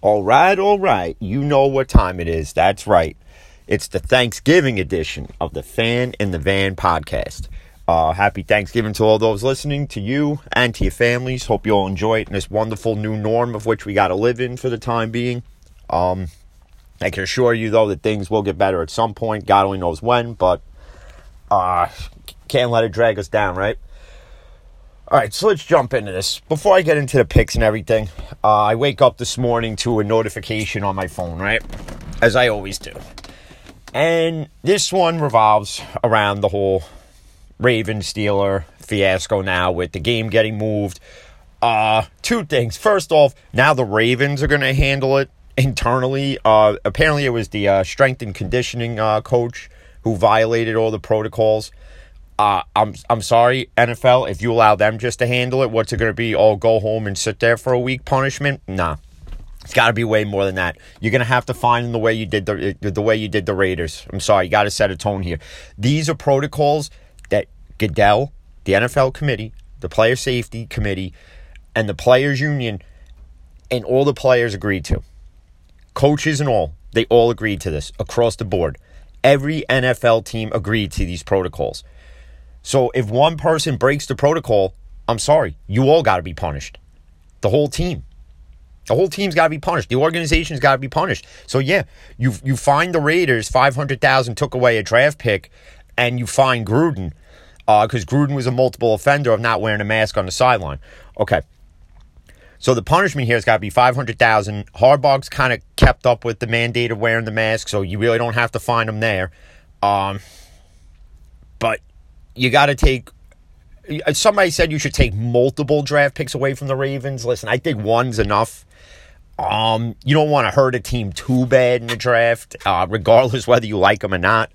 All right, all right. You know what time it is. That's right. It's the Thanksgiving edition of the Fan in the Van podcast. Uh, happy Thanksgiving to all those listening, to you and to your families. Hope you all enjoy it in this wonderful new norm of which we got to live in for the time being. Um, I can assure you, though, that things will get better at some point. God only knows when, but uh, can't let it drag us down, right? All right, so let's jump into this. Before I get into the picks and everything, uh, I wake up this morning to a notification on my phone, right? As I always do. And this one revolves around the whole Raven Steeler fiasco now with the game getting moved. Uh, two things. First off, now the Ravens are going to handle it internally. Uh, apparently, it was the uh, strength and conditioning uh, coach who violated all the protocols. Uh, I'm I'm sorry, NFL. If you allow them just to handle it, what's it going to be? All go home and sit there for a week punishment? Nah, it's got to be way more than that. You're going to have to find the way you did the the way you did the Raiders. I'm sorry, you got to set a tone here. These are protocols that Goodell, the NFL committee, the player safety committee, and the players union, and all the players agreed to. Coaches and all, they all agreed to this across the board. Every NFL team agreed to these protocols. So if one person breaks the protocol, I'm sorry, you all got to be punished. The whole team. The whole team's got to be punished. The organization's got to be punished. So yeah, you you find the Raiders five hundred thousand took away a draft pick, and you find Gruden because uh, Gruden was a multiple offender of not wearing a mask on the sideline. Okay. So the punishment here has got to be five hundred thousand. Harbaugh's kind of kept up with the mandate of wearing the mask, so you really don't have to find him there. Um, but you got to take. Somebody said you should take multiple draft picks away from the Ravens. Listen, I think one's enough. Um, you don't want to hurt a team too bad in the draft, uh, regardless whether you like them or not.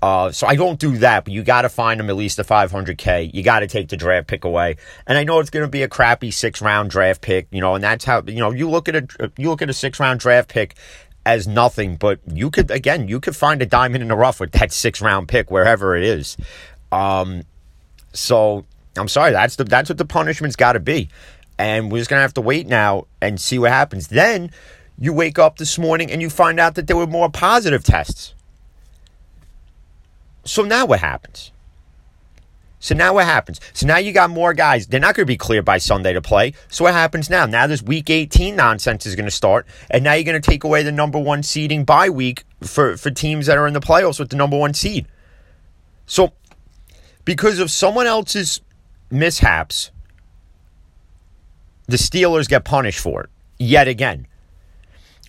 Uh, so I don't do that, but you got to find them at least a 500k. You got to take the draft pick away, and I know it's going to be a crappy six round draft pick, you know, and that's how you know you look at a you look at a six round draft pick as nothing, but you could again you could find a diamond in the rough with that six round pick wherever it is. Um, so I'm sorry, that's the that's what the punishment's got to be, and we're just gonna have to wait now and see what happens. Then you wake up this morning and you find out that there were more positive tests. So now what happens? So now what happens? So now you got more guys. They're not going to be cleared by Sunday to play. So what happens now? Now this week 18 nonsense is going to start. And now you're going to take away the number one seeding bye week for, for teams that are in the playoffs with the number one seed. So because of someone else's mishaps, the Steelers get punished for it yet again.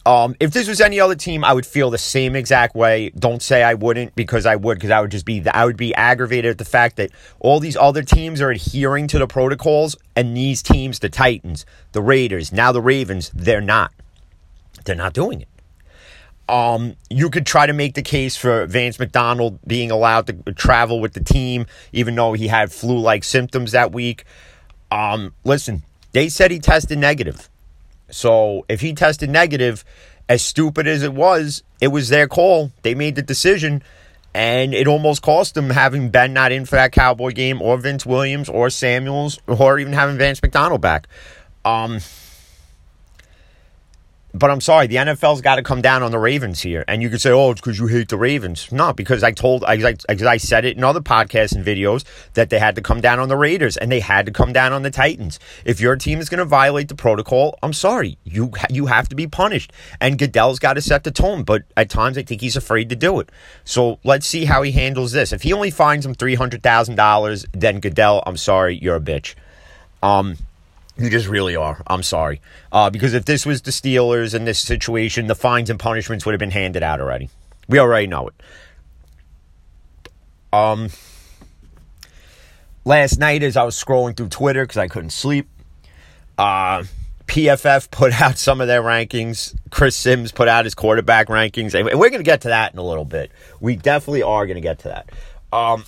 Um, if this was any other team, I would feel the same exact way. Don't say I wouldn't because I would because I would just be I would be aggravated at the fact that all these other teams are adhering to the protocols and these teams, the Titans, the Raiders, now the Ravens, they're not. They're not doing it. Um, you could try to make the case for Vance McDonald being allowed to travel with the team, even though he had flu-like symptoms that week. Um, listen, they said he tested negative. So if he tested negative, as stupid as it was, it was their call. They made the decision, and it almost cost them having Ben not in for that Cowboy game, or Vince Williams, or Samuels, or even having Vance McDonald back. Um, but I'm sorry, the NFL's got to come down on the Ravens here. And you could say, oh, it's because you hate the Ravens. No, because I told, I, I, I said it in other podcasts and videos that they had to come down on the Raiders and they had to come down on the Titans. If your team is going to violate the protocol, I'm sorry, you you have to be punished. And Goodell's got to set the tone, but at times I think he's afraid to do it. So let's see how he handles this. If he only finds him three hundred thousand dollars, then Goodell, I'm sorry, you're a bitch. Um, you just really are. I'm sorry. Uh, because if this was the Steelers in this situation, the fines and punishments would have been handed out already. We already know it. Um, last night, as I was scrolling through Twitter because I couldn't sleep, uh, PFF put out some of their rankings. Chris Sims put out his quarterback rankings. And we're going to get to that in a little bit. We definitely are going to get to that. Um,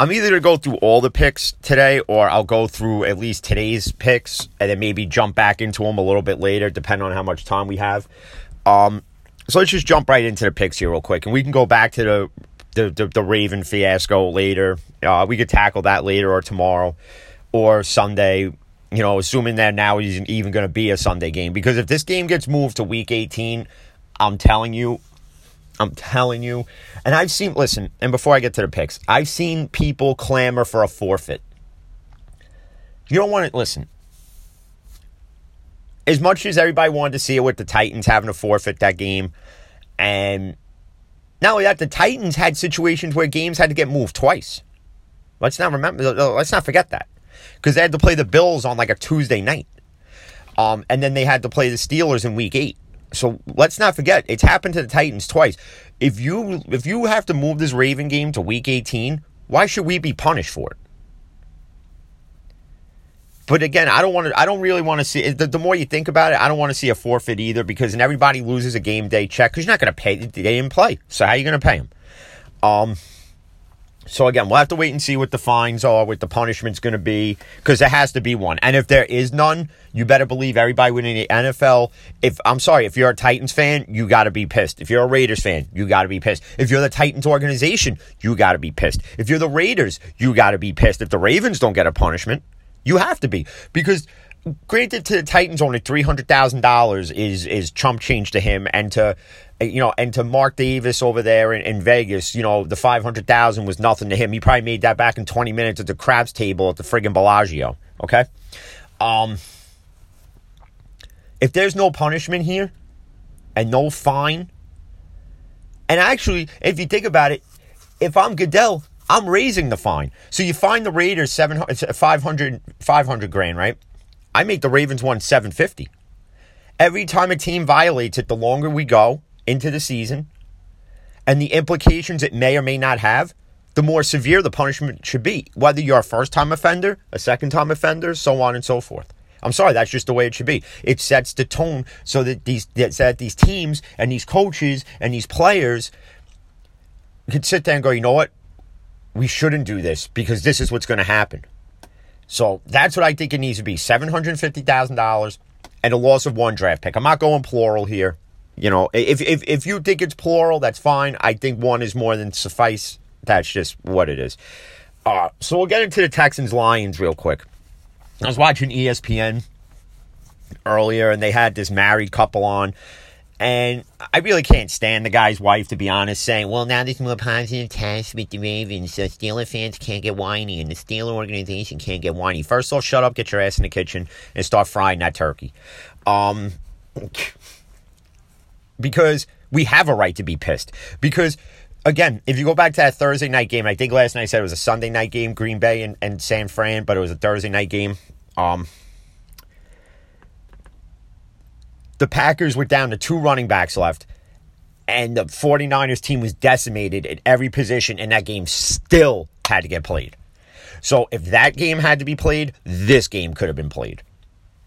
I'm either going to go through all the picks today or I'll go through at least today's picks and then maybe jump back into them a little bit later, depending on how much time we have. Um, so let's just jump right into the picks here, real quick. And we can go back to the the, the, the Raven fiasco later. Uh, we could tackle that later or tomorrow or Sunday. You know, assuming that now isn't even going to be a Sunday game. Because if this game gets moved to week 18, I'm telling you, I'm telling you. And I've seen, listen, and before I get to the picks, I've seen people clamor for a forfeit. You don't want to, listen, as much as everybody wanted to see it with the Titans having to forfeit that game, and not only that, the Titans had situations where games had to get moved twice. Let's not remember. Let's not forget that because they had to play the Bills on like a Tuesday night, um, and then they had to play the Steelers in Week Eight. So let's not forget it's happened to the Titans twice. If you if you have to move this Raven game to Week 18, why should we be punished for it? But again, I don't want to. I don't really want to see. The, the, more you think about it, I don't want to see a forfeit either because then everybody loses a game day check because you're not going to pay. They didn't play, so how are you going to pay them? Um. So again, we'll have to wait and see what the fines are, what the punishment's going to be, because there has to be one. And if there is none, you better believe everybody within the NFL. If I'm sorry, if you're a Titans fan, you got to be pissed. If you're a Raiders fan, you got to be pissed. If you're the Titans organization, you got to be pissed. If you're the Raiders, you got to be pissed. If the Ravens don't get a punishment, you have to be because granted to the Titans only three hundred thousand dollars is is chump change to him, and to you know, and to Mark Davis over there in, in Vegas, you know, the five hundred thousand was nothing to him. He probably made that back in twenty minutes at the craps table at the friggin' Bellagio. Okay, um, if there's no punishment here and no fine, and actually, if you think about it, if I'm Goodell, I'm raising the fine. So you find the Raiders 700, 500, 500 grand, right? I make the Ravens one 750. Every time a team violates it, the longer we go into the season and the implications it may or may not have, the more severe the punishment should be. Whether you're a first time offender, a second time offender, so on and so forth. I'm sorry, that's just the way it should be. It sets the tone so that these that these teams and these coaches and these players could sit there and go, you know what? we shouldn't do this because this is what's going to happen. So that's what I think it needs to be $750,000 and a loss of one draft pick. I'm not going plural here. You know, if, if, if you think it's plural, that's fine. I think one is more than suffice. That's just what it is. Uh, so we'll get into the Texans Lions real quick. I was watching ESPN earlier and they had this married couple on and I really can't stand the guy's wife, to be honest, saying, well, now there's more positive tests with the Ravens, so Steeler fans can't get whiny, and the Steeler organization can't get whiny. First off, shut up, get your ass in the kitchen, and start frying that turkey. Um, because we have a right to be pissed. Because, again, if you go back to that Thursday night game, I think last night I said it was a Sunday night game, Green Bay and, and San Fran, but it was a Thursday night game. Um, the Packers were down to two running backs left, and the 49ers team was decimated at every position, and that game still had to get played. So if that game had to be played, this game could have been played.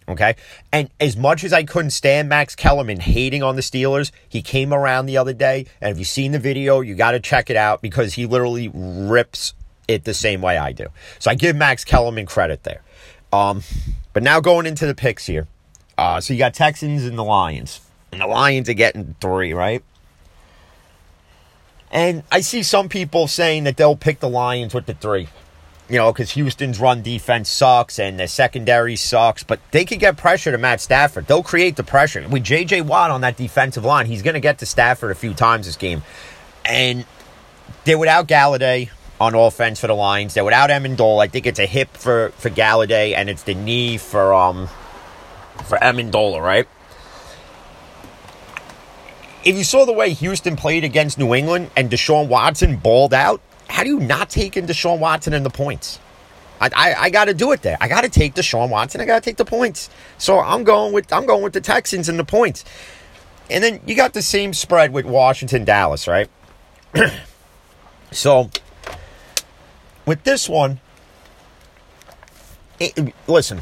Okay? And as much as I couldn't stand Max Kellerman hating on the Steelers, he came around the other day, and if you've seen the video, you got to check it out because he literally rips it the same way I do. So I give Max Kellerman credit there. Um, but now going into the picks here. Uh, so you got Texans and the Lions. And the Lions are getting three, right? And I see some people saying that they'll pick the Lions with the three. You know, because Houston's run defense sucks and the secondary sucks, but they can get pressure to Matt Stafford. They'll create the pressure. With J.J. Watt on that defensive line, he's going to get to Stafford a few times this game. And they're without Golladay on offense for the Lions. They're without Amendola. I think it's a hip for, for Golladay, and it's the knee for um for Amendola, right? If you saw the way Houston played against New England and Deshaun Watson balled out, how do you not take in Deshaun Watson and the points? I, I, I got to do it there. I got to take Deshaun Watson. I got to take the points. So I'm going with I'm going with the Texans and the points. And then you got the same spread with Washington Dallas, right? so with this one, it, listen,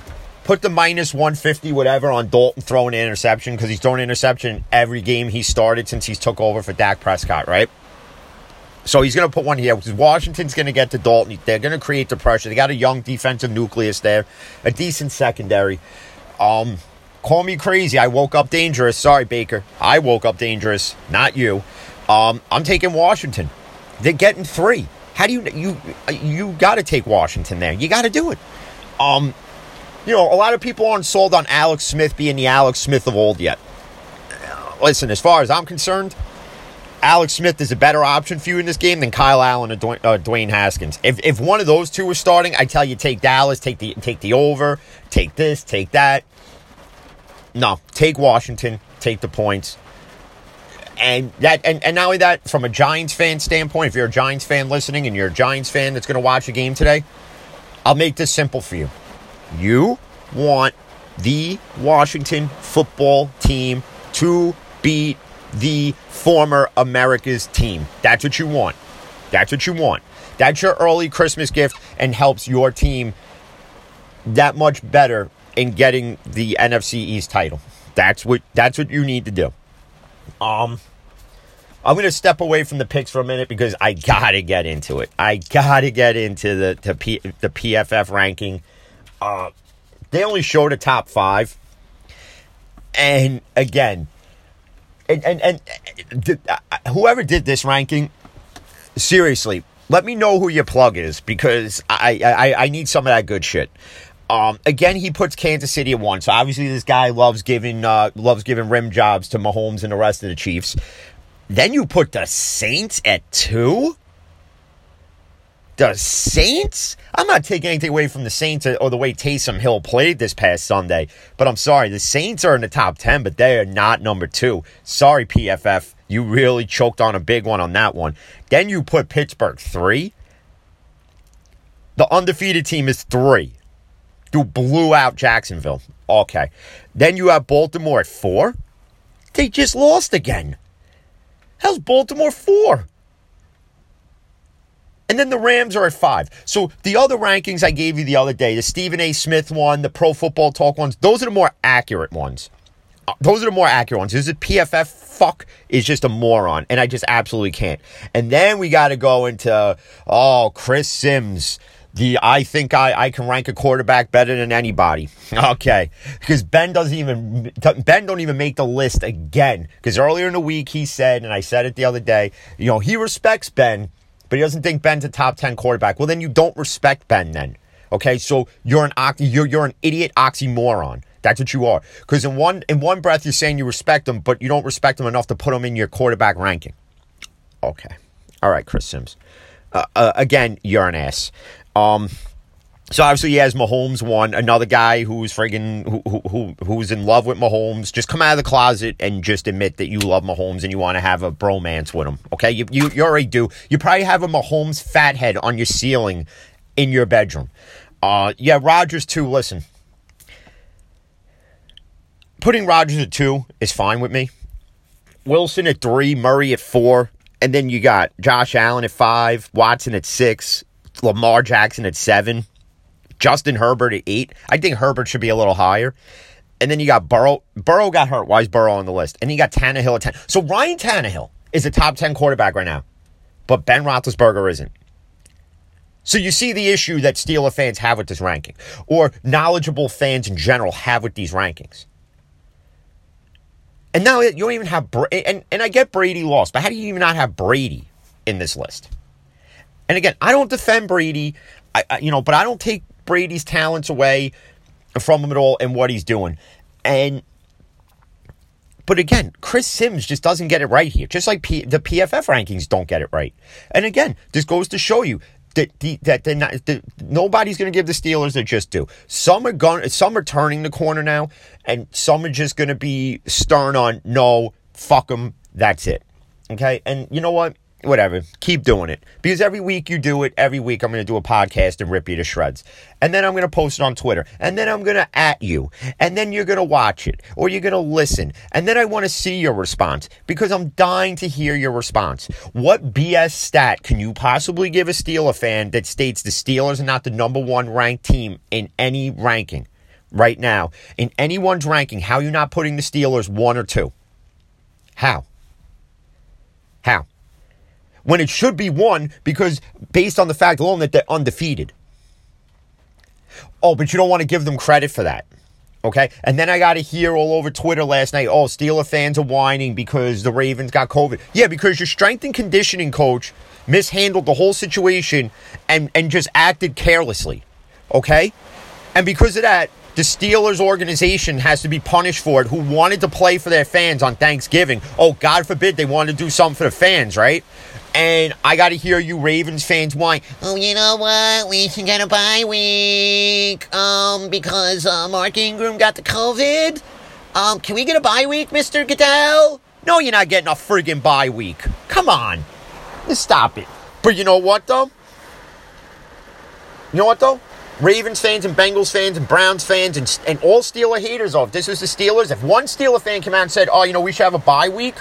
put the minus 150 whatever on Dalton throwing an interception because he's thrown an interception every game he started since he's took over for Dak Prescott, right? So he's going to put one here because Washington's going to get to Dalton. They're going to create the pressure. They got a young defensive nucleus there, a decent secondary. Um, call me crazy. I woke up dangerous. Sorry, Baker. I woke up dangerous, not you. Um, I'm taking Washington. They're getting three. How do you you you got to take Washington there? You got to do it. Um, you know, a lot of people aren't sold on Alex Smith being the Alex Smith of old yet. Listen, as far as I'm concerned, Alex Smith is a better option for you in this game than Kyle Allen or Dwayne, uh, Dwayne Haskins. If, if one of those two was starting, I tell you take Dallas, take the take the over, take this, take that. No, take Washington, take the points. And that and, and not only that, from a Giants fan standpoint, if you're a Giants fan listening and you're a Giants fan that's going to watch a game today, I'll make this simple for you. You want the Washington football team to beat the former America's team. That's what you want. That's what you want. That's your early Christmas gift and helps your team that much better in getting the NFC East title. That's what that's what you need to do. Um I'm going to step away from the picks for a minute because I got to get into it. I got to get into the the, P, the PFF ranking. Uh, they only showed a top 5. And again, and and, and uh, whoever did this ranking, seriously, let me know who your plug is because I I, I need some of that good shit. Um, again, he puts Kansas City at one. So obviously, this guy loves giving uh, loves giving rim jobs to Mahomes and the rest of the Chiefs. Then you put the Saints at two. The Saints? I'm not taking anything away from the Saints or the way Taysom Hill played this past Sunday, but I'm sorry. The Saints are in the top 10, but they are not number two. Sorry, PFF. You really choked on a big one on that one. Then you put Pittsburgh three. The undefeated team is three. You blew out Jacksonville. Okay. Then you have Baltimore at four. They just lost again. How's Baltimore four? And then the Rams are at five. So the other rankings I gave you the other day, the Stephen A. Smith one, the Pro Football Talk ones, those are the more accurate ones. Uh, those are the more accurate ones. This is PFF fuck is just a moron, and I just absolutely can't. And then we got to go into oh Chris Sims. The I think I, I can rank a quarterback better than anybody. Okay, because Ben doesn't even Ben don't even make the list again. Because earlier in the week he said, and I said it the other day, you know he respects Ben but he doesn't think Ben's a top 10 quarterback. Well, then you don't respect Ben then. Okay, so you're an you're you're an idiot oxymoron. That's what you are. Because in one in one breath you're saying you respect him, but you don't respect him enough to put him in your quarterback ranking. Okay, all right, Chris Sims. Uh, uh, again, you're an ass. Um, so obviously he has Mahomes one, another guy who's friggin' who, who who's in love with Mahomes. Just come out of the closet and just admit that you love Mahomes and you want to have a bromance with him. Okay, you, you you already do. You probably have a Mahomes fathead on your ceiling in your bedroom. Uh, yeah, Rodgers too. Listen, putting Rodgers at two is fine with me. Wilson at three, Murray at four, and then you got Josh Allen at five, Watson at six, Lamar Jackson at seven. Justin Herbert at eight. I think Herbert should be a little higher. And then you got Burrow. Burrow got hurt. Why is Burrow on the list? And you got Tannehill at 10. So Ryan Tannehill is a top 10 quarterback right now, but Ben Roethlisberger isn't. So you see the issue that Steeler fans have with this ranking, or knowledgeable fans in general have with these rankings. And now you don't even have and and I get Brady lost, but how do you even not have Brady in this list? And again, I don't defend Brady, I, I, you know, but I don't take Brady's talents away from him at all and what he's doing. And but again, Chris Sims just doesn't get it right here. Just like P- the PFF rankings don't get it right. And again, this goes to show you that the, that not, the, nobody's going to give the Steelers their just due. Some are going, some are turning the corner now, and some are just going to be stern on no, fuck them, that's it. Okay, and you know what? Whatever, keep doing it. Because every week you do it, every week I'm going to do a podcast and rip you to shreds. And then I'm going to post it on Twitter. And then I'm going to at you. And then you're going to watch it or you're going to listen. And then I want to see your response because I'm dying to hear your response. What BS stat can you possibly give a Steeler fan that states the Steelers are not the number one ranked team in any ranking right now? In anyone's ranking, how are you not putting the Steelers one or two? How? How? When it should be one because based on the fact alone that they're undefeated. Oh, but you don't want to give them credit for that. Okay. And then I got to hear all over Twitter last night, oh, Steeler fans are whining because the Ravens got COVID. Yeah, because your strength and conditioning coach mishandled the whole situation and, and just acted carelessly. Okay. And because of that, the Steelers organization has to be punished for it who wanted to play for their fans on Thanksgiving. Oh, God forbid they wanted to do something for the fans, right? And I got to hear you Ravens fans whine, oh, you know what? We should get a bye week um, because uh, Mark Ingram got the COVID. Um, can we get a bye week, Mr. Goodell? No, you're not getting a friggin' bye week. Come on. Stop it. But you know what, though? You know what, though? Ravens fans and Bengals fans and Browns fans and, and all Steeler haters, if this was the Steelers, if one Steeler fan came out and said, oh, you know, we should have a bye week,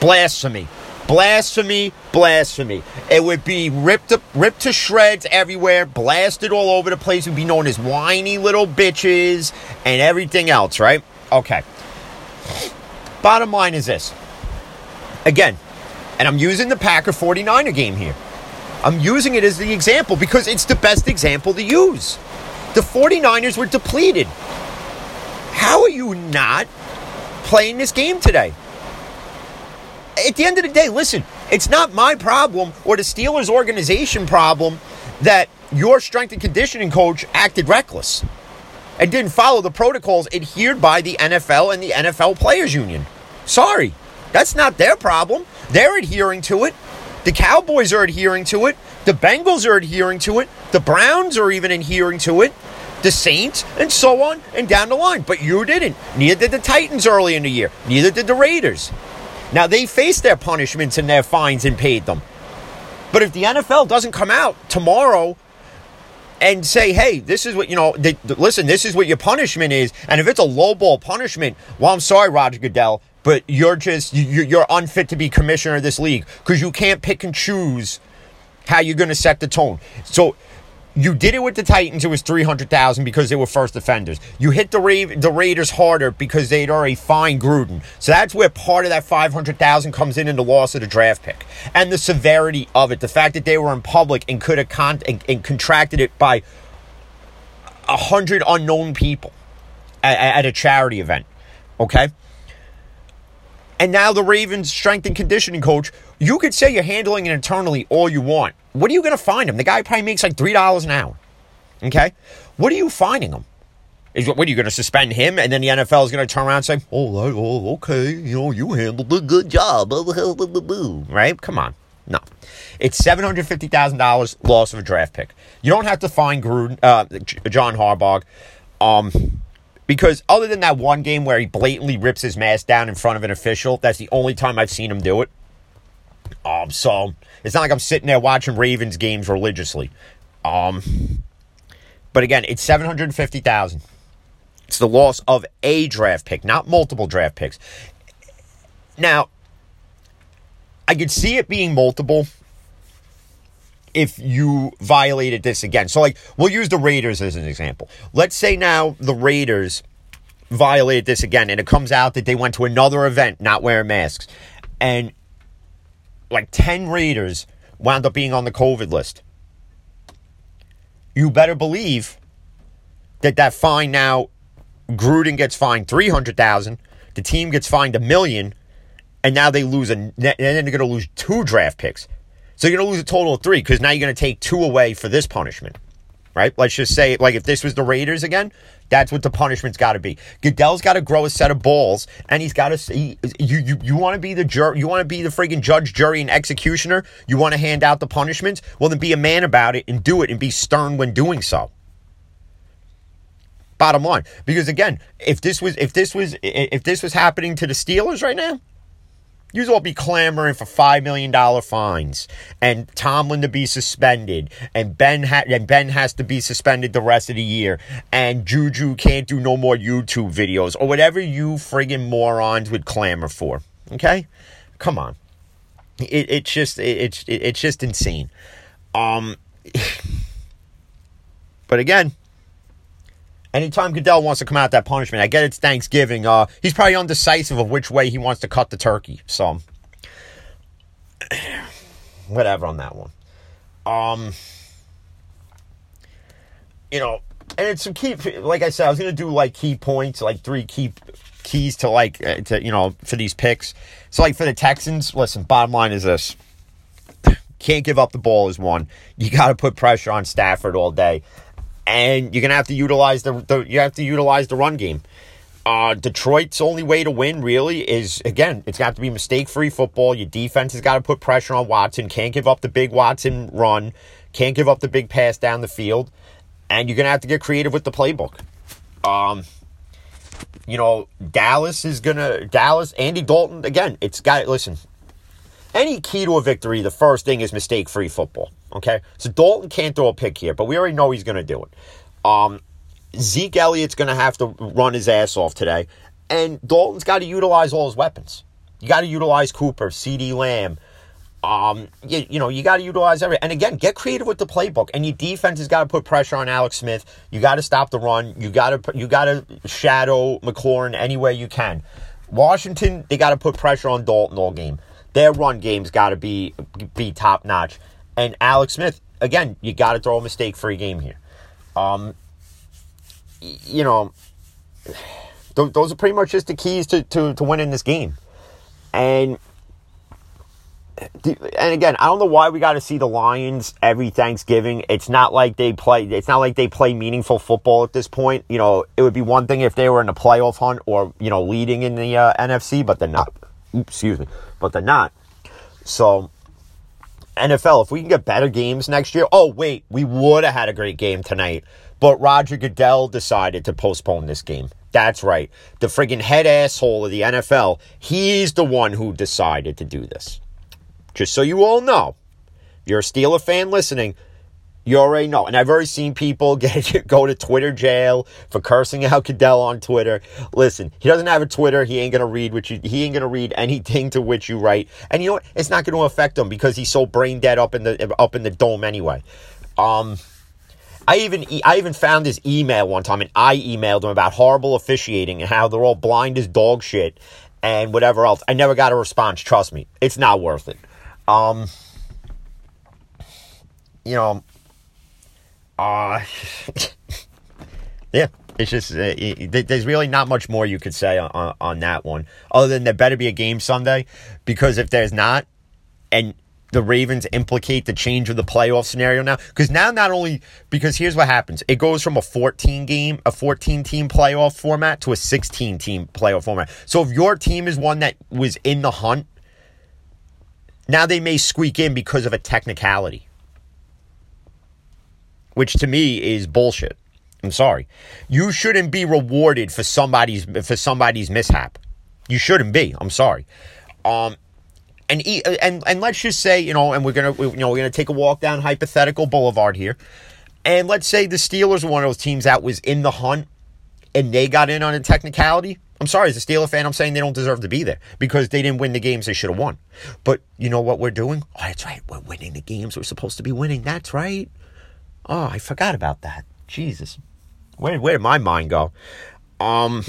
blasphemy. Blasphemy, blasphemy. It would be ripped up, ripped to shreds everywhere, blasted all over the place. Would be known as whiny little bitches and everything else, right? Okay. Bottom line is this. Again, and I'm using the Packer 49er game here. I'm using it as the example because it's the best example to use. The 49ers were depleted. How are you not playing this game today? At the end of the day, listen, it's not my problem or the Steelers organization problem that your strength and conditioning coach acted reckless and didn't follow the protocols adhered by the NFL and the NFL Players Union. Sorry, that's not their problem. They're adhering to it. The Cowboys are adhering to it. The Bengals are adhering to it. The Browns are even adhering to it. The Saints, and so on, and down the line. But you didn't. Neither did the Titans early in the year. Neither did the Raiders. Now, they faced their punishments and their fines and paid them. But if the NFL doesn't come out tomorrow and say, hey, this is what, you know, the, the, listen, this is what your punishment is. And if it's a lowball punishment, well, I'm sorry, Roger Goodell, but you're just you're unfit to be commissioner of this league because you can't pick and choose how you're going to set the tone. So you did it with the Titans. It was three hundred thousand because they were first defenders. You hit the Ra- the Raiders harder because they'd already fined Gruden. So that's where part of that five hundred thousand comes in in the loss of the draft pick and the severity of it. The fact that they were in public and could have con- and, and contracted it by a hundred unknown people at, at a charity event. Okay. And now the Ravens strength and conditioning coach, you could say you're handling it internally all you want. What are you going to find him? The guy probably makes like $3 an hour. Okay? What are you finding him? Is what, are you going to suspend him and then the NFL is going to turn around and say, "Oh, oh, okay, you know, you handled a good job." Right? Come on. No. It's $750,000 loss of a draft pick. You don't have to find Gruden, uh, John Harbaugh. Um, because other than that one game where he blatantly rips his mask down in front of an official, that's the only time I've seen him do it. Um, so it's not like I'm sitting there watching Ravens games religiously. Um, but again, it's seven hundred fifty thousand. It's the loss of a draft pick, not multiple draft picks. Now, I could see it being multiple if you violated this again. So, like, we'll use the Raiders as an example. Let's say now the Raiders violated this again, and it comes out that they went to another event not wearing masks, and like 10 Raiders wound up being on the COVID list. You better believe that that fine now, Gruden gets fined 300000 the team gets fined a million, and now they lose a, and then they're going to lose two draft picks. So you're going to lose a total of three because now you're going to take two away for this punishment, right? Let's just say, like, if this was the Raiders again, that's what the punishment's got to be. Goodell's got to grow a set of balls, and he's got to. He, you you you want to be the jur- You want to be the friggin' judge, jury, and executioner. You want to hand out the punishments. Well, then be a man about it and do it, and be stern when doing so. Bottom line, because again, if this was if this was if this was happening to the Steelers right now, You'd all be clamoring for five million dollar fines and Tomlin to be suspended, and Ben ha- and Ben has to be suspended the rest of the year, and Juju can't do no more YouTube videos or whatever you friggin' morons would clamor for. Okay, come on, it, it's just it, it's it, it's just insane. Um, but again, Anytime Goodell wants to come out that punishment, I get it's Thanksgiving. Uh, he's probably undecisive of which way he wants to cut the turkey. So, whatever on that one. Um, you know, and it's some key. Like I said, I was gonna do like key points, like three key keys to like uh, to you know for these picks. So like for the Texans, listen. Bottom line is this: can't give up the ball is one. You got to put pressure on Stafford all day and you're gonna have to utilize the, the you have to utilize the run game. Uh, Detroit's only way to win really is again, it's got to be mistake free football. Your defense has got to put pressure on Watson. Can't give up the big Watson run. Can't give up the big pass down the field. And you're gonna have to get creative with the playbook. Um, you know, Dallas is gonna Dallas. Andy Dalton again. It's got listen. Any key to a victory, the first thing is mistake free football. Okay, so Dalton can't throw a pick here, but we already know he's gonna do it. Um, Zeke Elliott's going to have to run his ass off today. And Dalton's got to utilize all his weapons. You got to utilize Cooper, CeeDee Lamb. Um, you, you know, you got to utilize every. And again, get creative with the playbook. And your defense has got to put pressure on Alex Smith. You got to stop the run. You got to you got to shadow McLaurin any way you can. Washington, they got to put pressure on Dalton all game. Their run game's got to be be top notch. And Alex Smith, again, you got to throw a mistake free game here. Um, you know, those are pretty much just the keys to, to, to winning this game. And and again, I don't know why we got to see the Lions every Thanksgiving. It's not like they play. It's not like they play meaningful football at this point. You know, it would be one thing if they were in a playoff hunt or you know leading in the uh, NFC, but they're not. Oops, excuse me, but they're not. So, NFL, if we can get better games next year. Oh wait, we would have had a great game tonight but Roger Goodell decided to postpone this game. That's right. The friggin' head asshole of the NFL, he's the one who decided to do this. Just so you all know, you're a Steeler fan listening, you already know. And I've already seen people get go to Twitter jail for cursing out Goodell on Twitter. Listen, he doesn't have a Twitter. He ain't gonna read what you. He ain't gonna read anything to which you write. And you know what? It's not gonna affect him because he's so brain dead up in the up in the dome anyway. Um. I even I even found his email one time, and I emailed him about horrible officiating and how they're all blind as dog shit and whatever else. I never got a response. Trust me, it's not worth it. Um, you know, uh, yeah, it's just uh, there's really not much more you could say on, on that one, other than there better be a game Sunday, because if there's not, and the Ravens implicate the change of the playoff scenario now? Because now, not only because here's what happens it goes from a 14 game, a 14 team playoff format to a 16 team playoff format. So if your team is one that was in the hunt, now they may squeak in because of a technicality, which to me is bullshit. I'm sorry. You shouldn't be rewarded for somebody's for somebody's mishap. You shouldn't be. I'm sorry. Um, and and and let's just say you know, and we're gonna you know we're gonna take a walk down hypothetical boulevard here, and let's say the Steelers were one of those teams that was in the hunt, and they got in on a technicality. I'm sorry, as a Steeler fan, I'm saying they don't deserve to be there because they didn't win the games they should have won. But you know what we're doing? Oh, that's right, we're winning the games we're supposed to be winning. That's right. Oh, I forgot about that. Jesus, where where did my mind go? Um.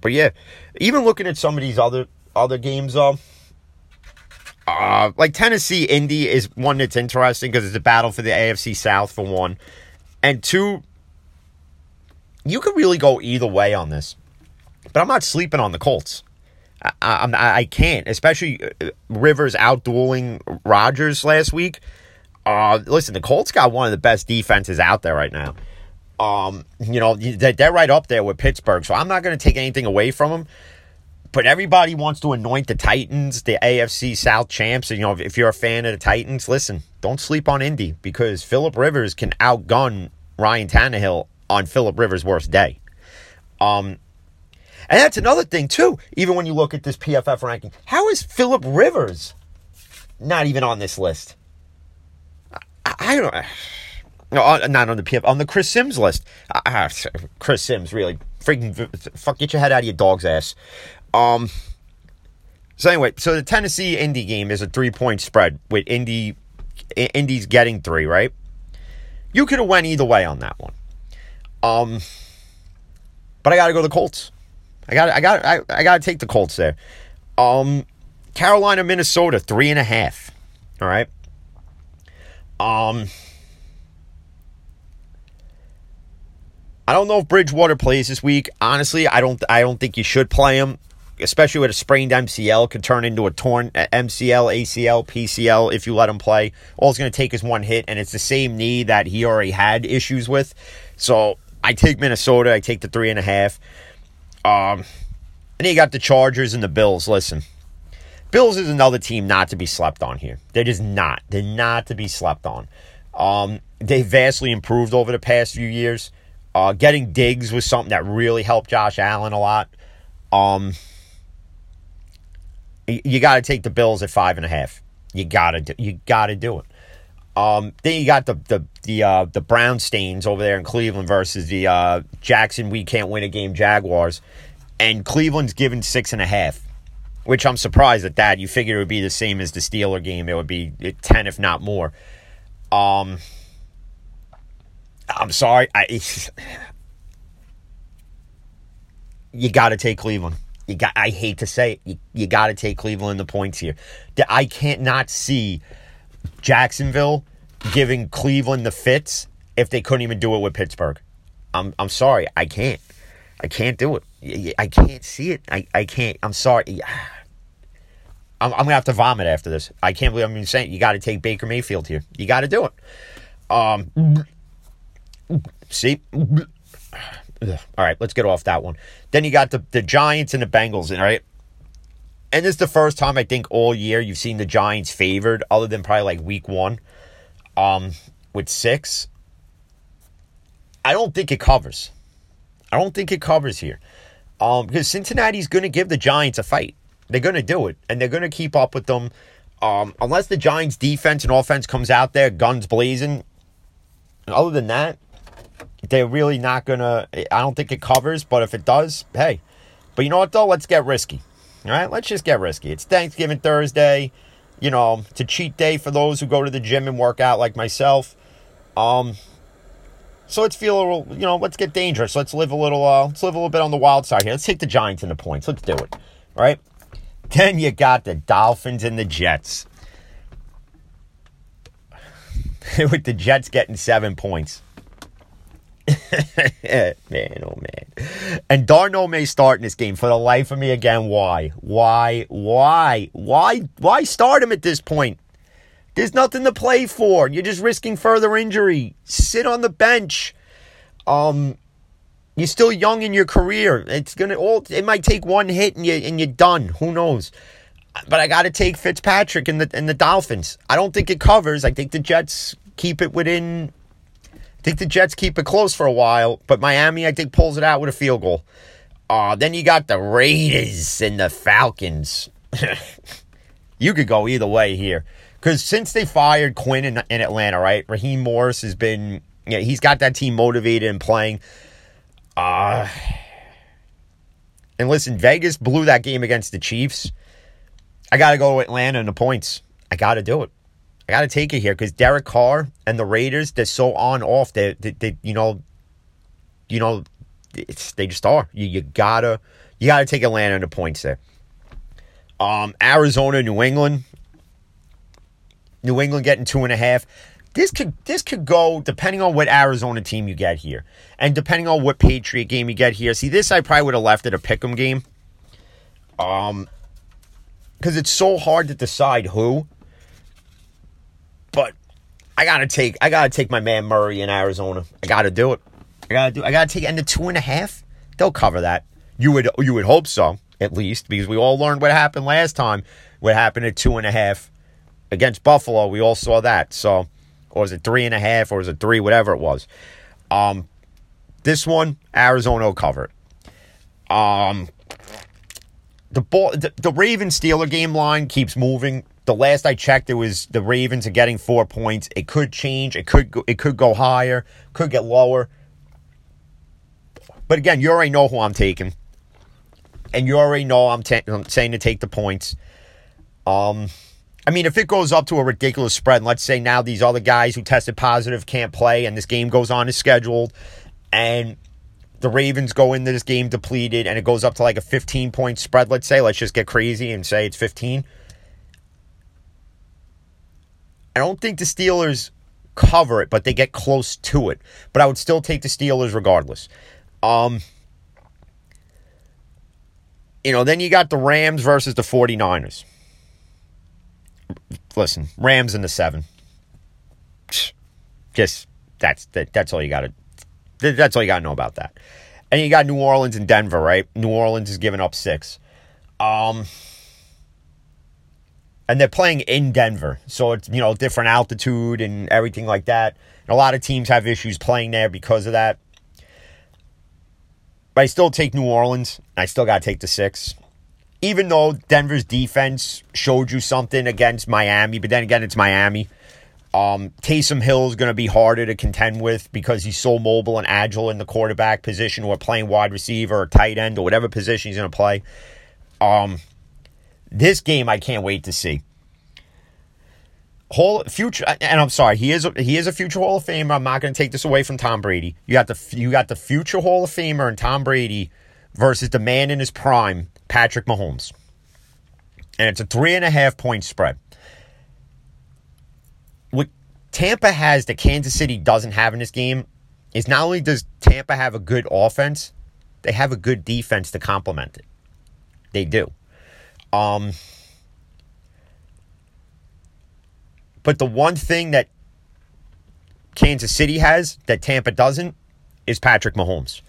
But yeah, even looking at some of these other other games, though, uh, like Tennessee Indy is one that's interesting because it's a battle for the AFC South for one, and two, you could really go either way on this. But I'm not sleeping on the Colts. I, I, I can't, especially uh, Rivers outdueling Rodgers last week. Uh, listen, the Colts got one of the best defenses out there right now. Um, you know, they're right up there with Pittsburgh, so I'm not going to take anything away from them. But everybody wants to anoint the Titans, the AFC South champs. And, you know, if you're a fan of the Titans, listen, don't sleep on Indy because Philip Rivers can outgun Ryan Tannehill on Philip Rivers' worst day. Um, and that's another thing too. Even when you look at this PFF ranking, how is Philip Rivers not even on this list? I, don't. No, uh, not on the PF, on the Chris Sims list. Uh, Chris Sims, really, freaking fuck, get your head out of your dog's ass. Um. So anyway, so the Tennessee Indy game is a three point spread with Indy, Indy's getting three, right? You could have went either way on that one. Um. But I got to go the Colts. I got, I got, I, I got to take the Colts there. Um, Carolina, Minnesota, three and a half. All right. Um. I don't know if Bridgewater plays this week. Honestly, I don't. I don't think you should play him. especially with a sprained MCL, could turn into a torn uh, MCL, ACL, PCL if you let him play. All it's going to take is one hit, and it's the same knee that he already had issues with. So I take Minnesota. I take the three and a half. Um, and then you got the Chargers and the Bills. Listen, Bills is another team not to be slept on here. They're just not. They're not to be slept on. Um, they vastly improved over the past few years. Uh, getting Diggs was something that really helped Josh Allen a lot. Um, you, you got to take the Bills at five and a half. You gotta do. You gotta do it. Um, then you got the the the uh, the Brown stains over there in Cleveland versus the uh, Jackson. We can't win a game Jaguars, and Cleveland's given six and a half, which I'm surprised at that. You figure it would be the same as the Steeler game. It would be ten if not more. Um, I'm sorry. I, you got to take Cleveland. You got. I hate to say it. You, you got to take Cleveland the points here. I can't not see Jacksonville giving Cleveland the fits if they couldn't even do it with Pittsburgh. I'm I'm sorry. I can't. I can't do it. I can't see it. I, I can't. I'm sorry. I'm, I'm gonna have to vomit after this. I can't believe I'm even saying it. you got to take Baker Mayfield here. You got to do it. Um, see. All right, let's get off that one. Then you got the, the Giants and the Bengals, all right? And this is the first time I think all year you've seen the Giants favored, other than probably like week one, um, with six. I don't think it covers. I don't think it covers here. Um, because Cincinnati's going to give the Giants a fight. They're going to do it, and they're going to keep up with them. Um, unless the Giants' defense and offense comes out there guns blazing. Other than that, they're really not gonna. I don't think it covers, but if it does, hey. But you know what though? Let's get risky. All right, let's just get risky. It's Thanksgiving Thursday. You know, it's a cheat day for those who go to the gym and work out like myself. Um, so let's feel a little. You know, let's get dangerous. Let's live a little. Uh, let's live a little bit on the wild side here. Let's take the Giants in the points. Let's do it. All right. Then you got the Dolphins and the Jets. With the Jets getting seven points. man, oh man. And Darnold may start in this game. For the life of me again, why? Why? Why? Why? Why start him at this point? There's nothing to play for. You're just risking further injury. Sit on the bench. Um you're still young in your career. It's gonna all it might take one hit and you and you're done. Who knows? But I gotta take Fitzpatrick and the and the Dolphins. I don't think it covers. I think the Jets keep it within I think the Jets keep it close for a while, but Miami, I think, pulls it out with a field goal. Uh, then you got the Raiders and the Falcons. you could go either way here. Because since they fired Quinn in, in Atlanta, right? Raheem Morris has been, yeah, he's got that team motivated and playing. Uh, and listen, Vegas blew that game against the Chiefs. I got to go to Atlanta in the points. I got to do it. I got to take it here because Derek Carr and the Raiders, they're so on off. They, they, they you know, you know, they just are. You, you gotta, you gotta take Atlanta in the points there. Um, Arizona, New England, New England getting two and a half. This could this could go depending on what Arizona team you get here, and depending on what Patriot game you get here. See, this I probably would have left at a pick'em game. Um, because it's so hard to decide who. But I gotta take I gotta take my man Murray in Arizona. I gotta do it. I gotta do I gotta take and the two and a half. They'll cover that. You would you would hope so, at least, because we all learned what happened last time. What happened at two and a half against Buffalo. We all saw that. So or was it three and a half, or was it three, whatever it was. Um this one, Arizona will cover. Um the ball the, the Raven Steeler game line keeps moving the last I checked, it was the Ravens are getting four points. It could change. It could go, it could go higher. Could get lower. But again, you already know who I'm taking, and you already know I'm, ta- I'm saying to take the points. Um, I mean, if it goes up to a ridiculous spread, and let's say now these other guys who tested positive can't play, and this game goes on as scheduled, and the Ravens go into this game depleted, and it goes up to like a 15 point spread, let's say, let's just get crazy and say it's 15 I don't think the Steelers cover it, but they get close to it. But I would still take the Steelers regardless. Um, you know, then you got the Rams versus the 49ers. Listen, Rams in the seven. Just that's that, that's all you got to that's all you got to know about that. And you got New Orleans and Denver, right? New Orleans is giving up six. Um, and they're playing in Denver, so it's you know different altitude and everything like that. And a lot of teams have issues playing there because of that. But I still take New Orleans. I still got to take the six. Even though Denver's defense showed you something against Miami, but then again, it's Miami. Um, Taysom Hill is going to be harder to contend with because he's so mobile and agile in the quarterback position or playing wide receiver or tight end or whatever position he's going to play. Um, this game I can't wait to see. Hall future, and I'm sorry, he is a, he is a future Hall of Famer. I'm not going to take this away from Tom Brady. You got the you got the future Hall of Famer and Tom Brady versus the man in his prime, Patrick Mahomes, and it's a three and a half point spread. What Tampa has that Kansas City doesn't have in this game is not only does Tampa have a good offense, they have a good defense to complement it. They do. Um, but the one thing that Kansas City has that Tampa doesn't is Patrick Mahomes.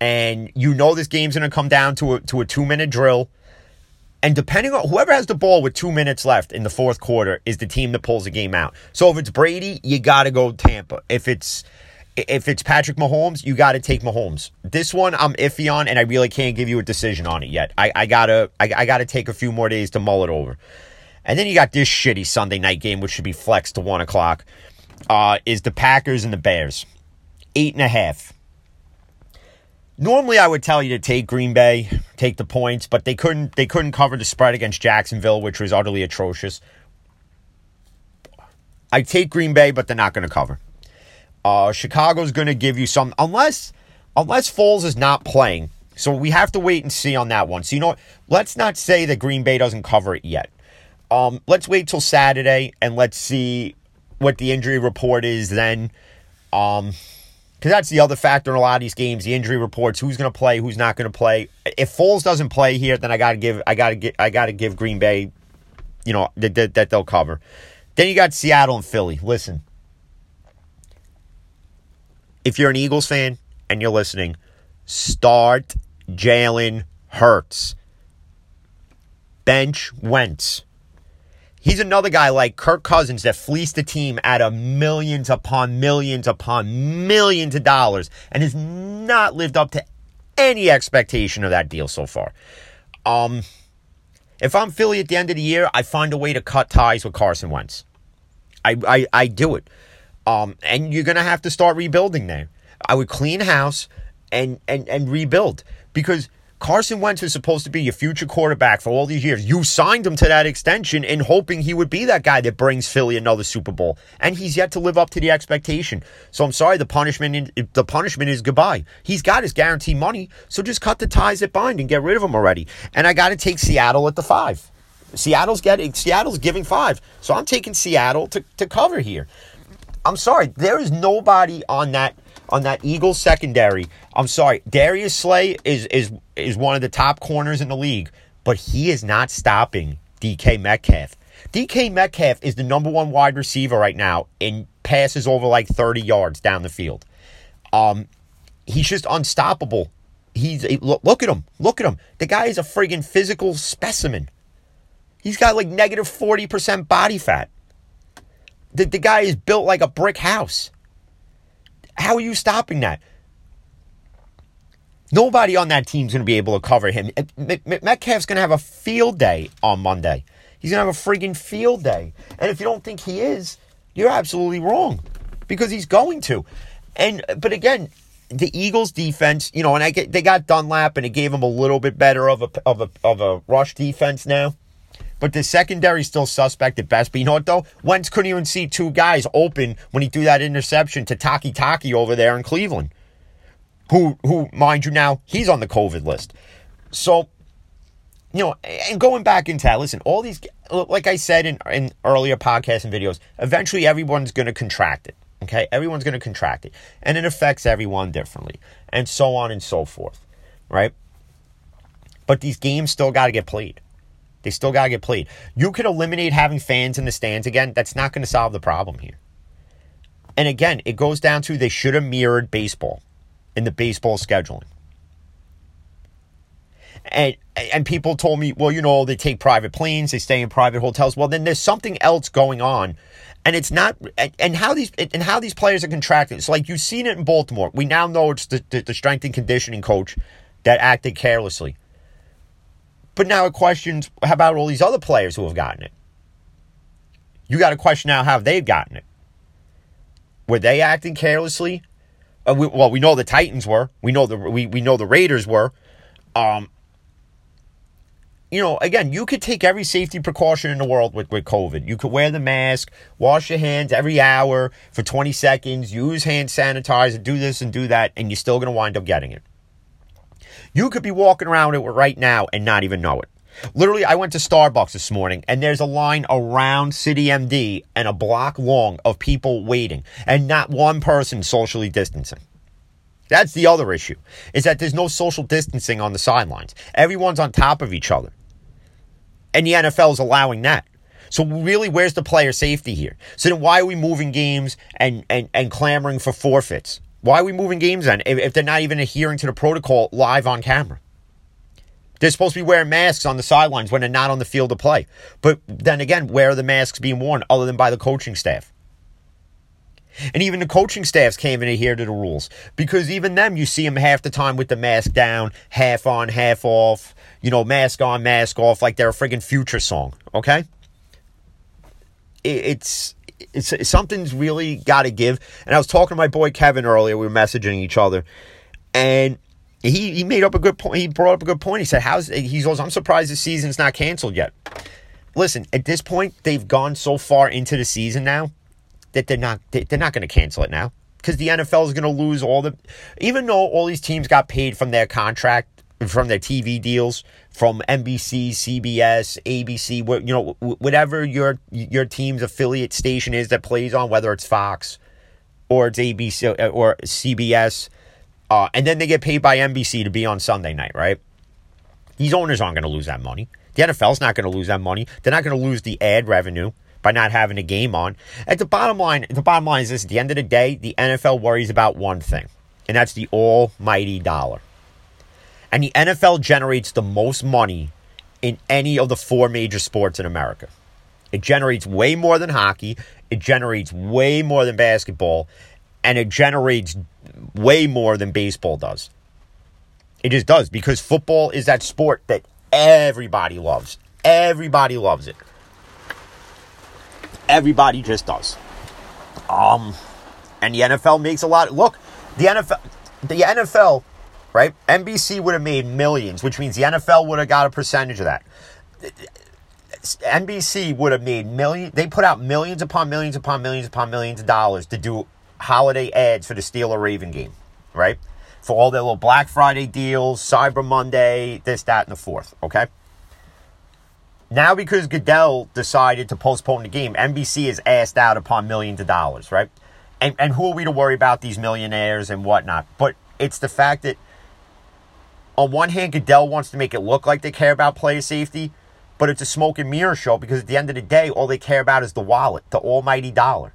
And you know this game's going to come down to a, to a two minute drill. And depending on whoever has the ball with two minutes left in the fourth quarter is the team that pulls the game out. So if it's Brady, you got to go Tampa. If it's if it's Patrick Mahomes, you got to take Mahomes. This one I'm iffy on, and I really can't give you a decision on it yet. I, I gotta I, I, gotta take a few more days to mull it over. And then you got this shitty Sunday night game, which should be flexed to one o'clock. Uh, is the Packers and the Bears, eight and a half. Normally, I would tell you to take Green Bay, take the points, but they couldn't. They couldn't cover the spread against Jacksonville, which was utterly atrocious. I take Green Bay, but they're not going to cover. Uh, Chicago's going to give you some, unless unless Foles is not playing. So we have to wait and see on that one. So you know, let's not say that Green Bay doesn't cover it yet. Um, let's wait till Saturday and let's see what the injury report is then. Um, because that's the other factor in a lot of these games: the injury reports, who's going to play, who's not going to play. If Foles doesn't play here, then I got to give, I got to get, I got to give Green Bay, you know, that, that, that they'll cover. Then you got Seattle and Philly. Listen, if you're an Eagles fan and you're listening, start Jalen Hurts. Bench Wentz. He's another guy like Kirk Cousins that fleeced the team out of millions upon millions upon millions of dollars and has not lived up to any expectation of that deal so far. Um, if I'm Philly at the end of the year, I find a way to cut ties with Carson Wentz. I, I, I do it. Um, and you're gonna have to start rebuilding there. I would clean house and and and rebuild because Carson Wentz was supposed to be your future quarterback for all these years. You signed him to that extension in hoping he would be that guy that brings Philly another Super Bowl, and he's yet to live up to the expectation. So I'm sorry, the punishment the punishment is goodbye. He's got his guarantee money, so just cut the ties that bind and get rid of him already. And I got to take Seattle at the five. Seattle's getting Seattle's giving five, so I'm taking Seattle to, to cover here. I'm sorry, there is nobody on that on that Eagles secondary. I'm sorry, Darius Slay is is is one of the top corners in the league, but he is not stopping DK Metcalf. DK Metcalf is the number one wide receiver right now and passes over like 30 yards down the field. Um, he's just unstoppable. He's look, look at him, look at him. The guy is a friggin' physical specimen. He's got like negative 40% body fat. The, the guy is built like a brick house. How are you stopping that? Nobody on that team's going to be able to cover him. Metcalf's going to have a field day on Monday. He's going to have a friggin' field day. And if you don't think he is, you're absolutely wrong because he's going to. And but again, the Eagles defense, you know, and I get they got Dunlap and it gave them a little bit better of a of a of a rush defense now. But the secondary still suspect at best. But you know what though? Wentz couldn't even see two guys open when he threw that interception to Takitaki over there in Cleveland. Who who, mind you now, he's on the COVID list. So you know, and going back into that, listen, all these, like I said in, in earlier podcasts and videos, eventually everyone's going to contract it. Okay. Everyone's going to contract it. And it affects everyone differently. And so on and so forth. Right. But these games still got to get played. They still got to get played. You could eliminate having fans in the stands again. That's not going to solve the problem here. And again, it goes down to they should have mirrored baseball in the baseball scheduling. And and people told me, well, you know, they take private planes, they stay in private hotels. Well, then there's something else going on, and it's not. And how these and how these players are contracting. It's like you've seen it in Baltimore. We now know it's the, the, the strength and conditioning coach that acted carelessly. But now it questions how about all these other players who have gotten it? You got to question now how they've gotten it. Were they acting carelessly? Uh, we, well, we know the Titans were. We know the we, we know the Raiders were. Um, you know, again, you could take every safety precaution in the world with, with COVID. You could wear the mask, wash your hands every hour for 20 seconds, use hand sanitizer, do this and do that, and you're still going to wind up getting it. You could be walking around it right now and not even know it. Literally, I went to Starbucks this morning and there's a line around City MD and a block long of people waiting and not one person socially distancing. That's the other issue, is that there's no social distancing on the sidelines. Everyone's on top of each other. And the NFL is allowing that. So really, where's the player safety here? So then why are we moving games and, and, and clamoring for forfeits? Why are we moving games then if, if they're not even adhering to the protocol live on camera? They're supposed to be wearing masks on the sidelines when they're not on the field to play. But then again, where are the masks being worn other than by the coaching staff? And even the coaching staffs can't even adhere to the rules because even them, you see them half the time with the mask down, half on, half off, you know, mask on, mask off, like they're a friggin' future song, okay? It's, it's, something's really got to give. And I was talking to my boy Kevin earlier, we were messaging each other, and he he made up a good point. He brought up a good point. He said, "How's he goes? I'm surprised the season's not canceled yet." Listen, at this point, they've gone so far into the season now that they're not they're not going to cancel it now because the NFL is going to lose all the. Even though all these teams got paid from their contract from their TV deals from NBC, CBS, ABC, you know, whatever your your team's affiliate station is that plays on, whether it's Fox or it's ABC uh, or CBS uh, and then they get paid by NBC to be on Sunday night, right? These owners aren't going to lose that money. The NFL's not going to lose that money. They're not going to lose the ad revenue by not having a game on. At the bottom line, the bottom line is this: at the end of the day, the NFL worries about one thing, and that's the almighty dollar. And the NFL generates the most money in any of the four major sports in America. It generates way more than hockey. It generates way more than basketball and it generates way more than baseball does. It just does because football is that sport that everybody loves. Everybody loves it. Everybody just does. Um, and the NFL makes a lot. Look, the NFL, the NFL, right? NBC would have made millions, which means the NFL would have got a percentage of that. NBC would have made millions. They put out millions upon millions upon millions upon millions of dollars to do holiday ads for the Steeler Raven game, right? For all their little Black Friday deals, Cyber Monday, this, that, and the fourth, okay? Now, because Goodell decided to postpone the game, NBC is asked out upon millions of dollars, right? And, and who are we to worry about these millionaires and whatnot? But it's the fact that, on one hand, Goodell wants to make it look like they care about player safety, but it's a smoke and mirror show because at the end of the day, all they care about is the wallet, the almighty dollar.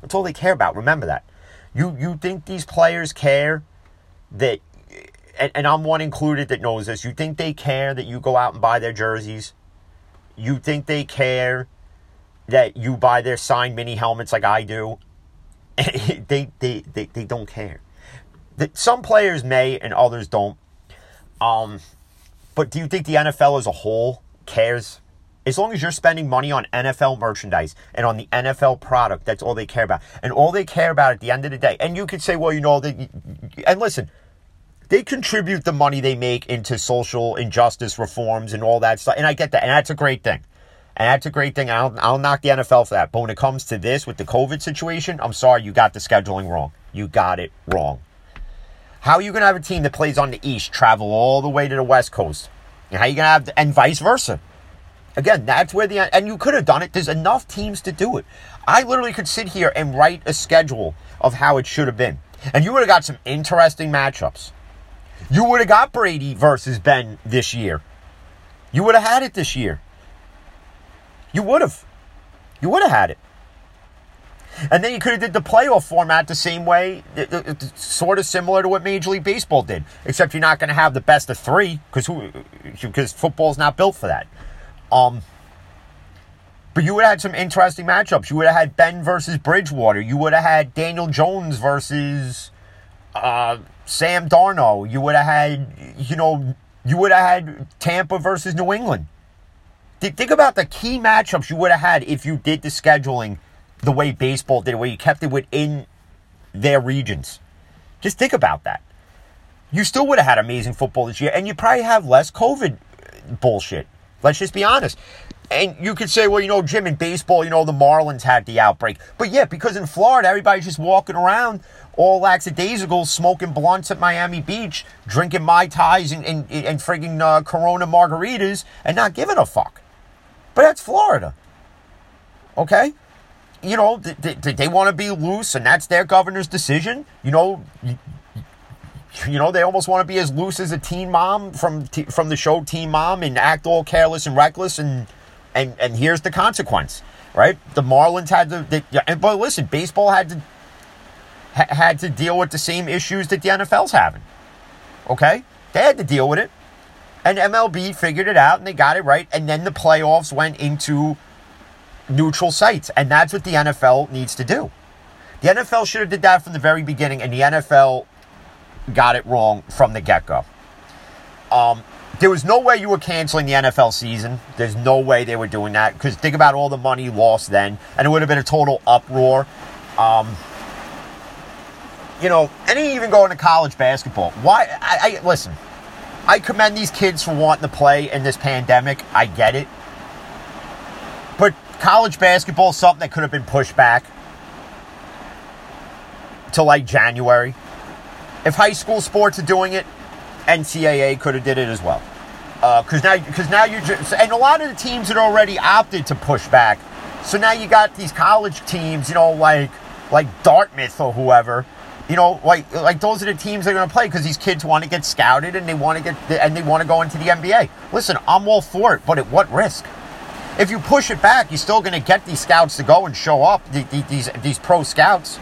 That's all they care about. Remember that. You you think these players care that and, and, I'm one included that knows this. You think they care that you go out and buy their jerseys? You think they care that you buy their signed mini helmets like I do? they, they, they, they don't care. That some players may and others don't. Um, but do you think the NFL as a whole cares? As long as you're spending money on NFL merchandise and on the NFL product, that's all they care about. And all they care about at the end of the day, and you could say, well, you know, that, and listen, they contribute the money they make into social injustice reforms and all that stuff. And I get that. And that's a great thing. And that's a great thing. I'll, I'll knock the NFL for that. But when it comes to this with the COVID situation, I'm sorry, you got the scheduling wrong. You got it wrong. How are you going to have a team that plays on the East travel all the way to the West Coast? And how are you going to have, and vice versa? Again, that's where the and you could have done it. There's enough teams to do it. I literally could sit here and write a schedule of how it should have been, and you would have got some interesting matchups. You would have got Brady versus Ben this year. You would have had it this year. You would have. You would have had it. And then you could have did the playoff format the same way, sort of similar to what Major League Baseball did, except you're not going to have the best of three because who because football's not built for that. Um, but you would have had some interesting matchups. You would have had Ben versus Bridgewater. You would have had Daniel Jones versus uh, Sam Darnold. You would have had, you know, you would have had Tampa versus New England. Think about the key matchups you would have had if you did the scheduling the way baseball did, where you kept it within their regions. Just think about that. You still would have had amazing football this year, and you probably have less COVID bullshit. Let's just be honest. And you could say, well, you know, Jim, in baseball, you know, the Marlins had the outbreak. But yeah, because in Florida, everybody's just walking around all lackadaisical, smoking blunts at Miami Beach, drinking Mai Tais and, and, and frigging uh, Corona margaritas and not giving a fuck. But that's Florida. Okay? You know, they, they, they want to be loose, and that's their governor's decision. You know, you, you know, they almost want to be as loose as a teen mom from from the show Teen Mom and act all careless and reckless and and and here's the consequence, right? The Marlins had to, they, and but listen, baseball had to ha, had to deal with the same issues that the NFL's having. Okay, they had to deal with it, and MLB figured it out and they got it right, and then the playoffs went into neutral sites, and that's what the NFL needs to do. The NFL should have did that from the very beginning, and the NFL got it wrong from the get go. Um, there was no way you were canceling the NFL season. There's no way they were doing that because think about all the money lost then, and it would have been a total uproar. Um, you know, and even going to college basketball. Why? I, I listen. I commend these kids for wanting to play in this pandemic. I get it, college basketball is something that could have been pushed back to like January. If high school sports are doing it, NCAA could have did it as well. Because uh, now, because now you're just, and a lot of the teams had already opted to push back. So now you got these college teams, you know, like like Dartmouth or whoever, you know, like like those are the teams that are going to play because these kids want to get scouted and they want to get and they want to go into the NBA. Listen, I'm all for it, but at what risk? If you push it back, you're still going to get these scouts to go and show up. These these pro scouts,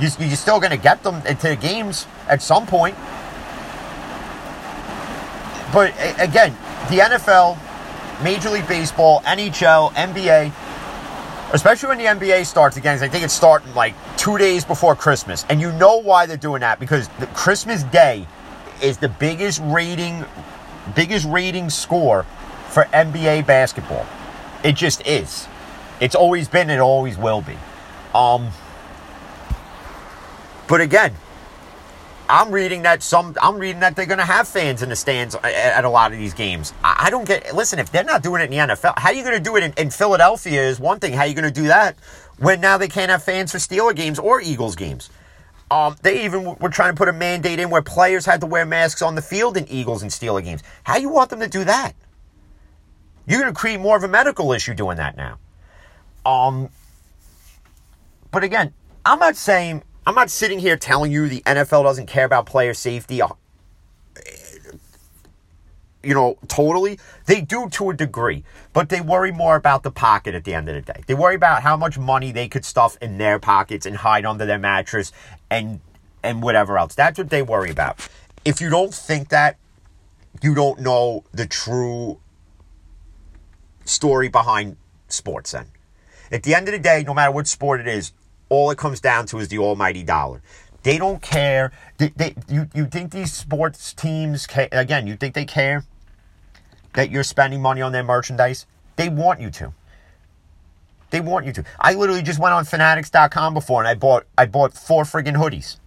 you're still going to get them into the games at some point. But again, the NFL, Major League Baseball, NHL, NBA, especially when the NBA starts again, I think it's starting like two days before Christmas. And you know why they're doing that because the Christmas Day is the biggest rating, biggest rating score for NBA basketball. It just is. It's always been. It always will be. Um, but again, I'm reading that some I'm reading that they're going to have fans in the stands at, at, a lot of these games. I, I, don't get. Listen, if they're not doing it in the NFL, how are you going to do it in, in Philadelphia? Is one thing. How are you going to do that when now they can't have fans for Steeler games or Eagles games? Um, they even were trying to put a mandate in where players had to wear masks on the field in Eagles and Steeler games. How you want them to do that? You're going to create more of a medical issue doing that now. Um, but again, I'm not saying I'm not sitting here telling you the NFL doesn't care about player safety. Uh, you know, totally. They do to a degree, but they worry more about the pocket at the end of the day. They worry about how much money they could stuff in their pockets and hide under their mattress and and whatever else. That's what they worry about. If you don't think that, you don't know the true story behind sports then. At the end of the day, no matter what sport it is, all it comes down to is the almighty dollar. They don't care. They, they, you, you think these sports teams, care, again, you think they care that you're spending money on their merchandise? They want you to. They want you to. I literally just went on fanatics.com before and I bought I bought four friggin' hoodies.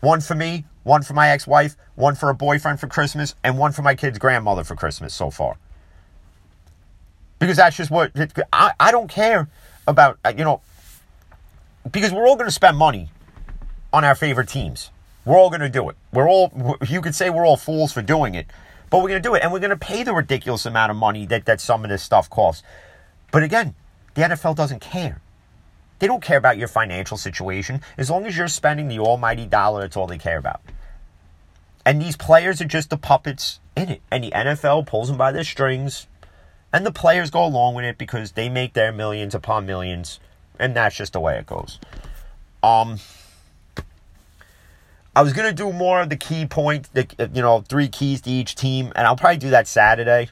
One for me, one for my ex-wife, one for a boyfriend for Christmas, and one for my kid's grandmother for Christmas so far. Because that's just what I, I don't care about uh, you know because we're all going to spend money on our favorite teams. We're all going to do it. We're all, you could say we're all fools for doing it, but we're going to do it. And we're going to pay the ridiculous amount of money that, that some of this stuff costs. But again, the NFL doesn't care. They don't care about your financial situation. As long as you're spending the almighty dollar, that's all they care about. And these players are just the puppets in it. And the NFL pulls them by their strings. And the players go along with it because they make their millions upon millions. And that's just the way it goes. Um, I was gonna do more of the key point, the you know three keys to each team, and I'll probably do that Saturday.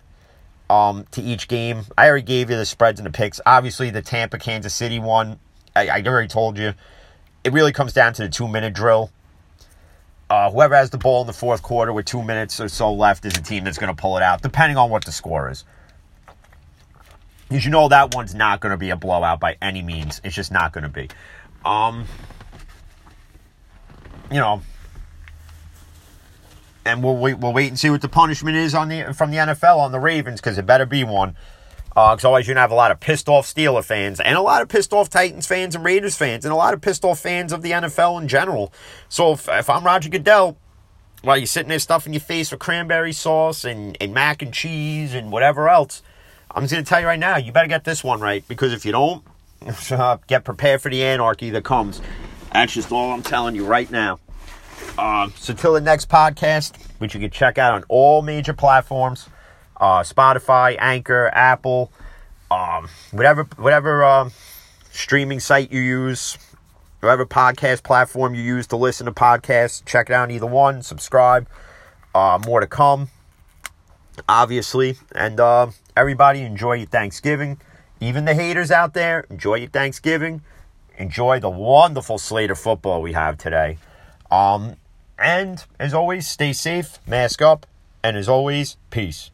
Um, to each game, I already gave you the spreads and the picks. Obviously, the Tampa Kansas City one, I, I already told you. It really comes down to the two minute drill. Uh, whoever has the ball in the fourth quarter with two minutes or so left is a team that's going to pull it out, depending on what the score is. Because you know that one's not going to be a blowout by any means. It's just not going to be. Um, you know, and we'll wait. We'll wait and see what the punishment is on the from the NFL on the Ravens because it better be one. Because uh, otherwise, you're gonna have a lot of pissed off Steeler fans and a lot of pissed off Titans fans and Raiders fans and a lot of pissed off fans of the NFL in general. So if, if I'm Roger Goodell, while you're sitting there stuffing your face with cranberry sauce and, and mac and cheese and whatever else, I'm just gonna tell you right now, you better get this one right because if you don't, get prepared for the anarchy that comes. That's just all I'm telling you right now. Uh, so till the next podcast, which you can check out on all major platforms, uh, Spotify, Anchor, Apple, um, whatever whatever uh, streaming site you use, whatever podcast platform you use to listen to podcasts, check it out either one. Subscribe. Uh, more to come, obviously, and uh, everybody enjoy your Thanksgiving. Even the haters out there, enjoy your Thanksgiving. Enjoy the wonderful slate of football we have today. Um, and as always, stay safe, mask up, and as always, peace.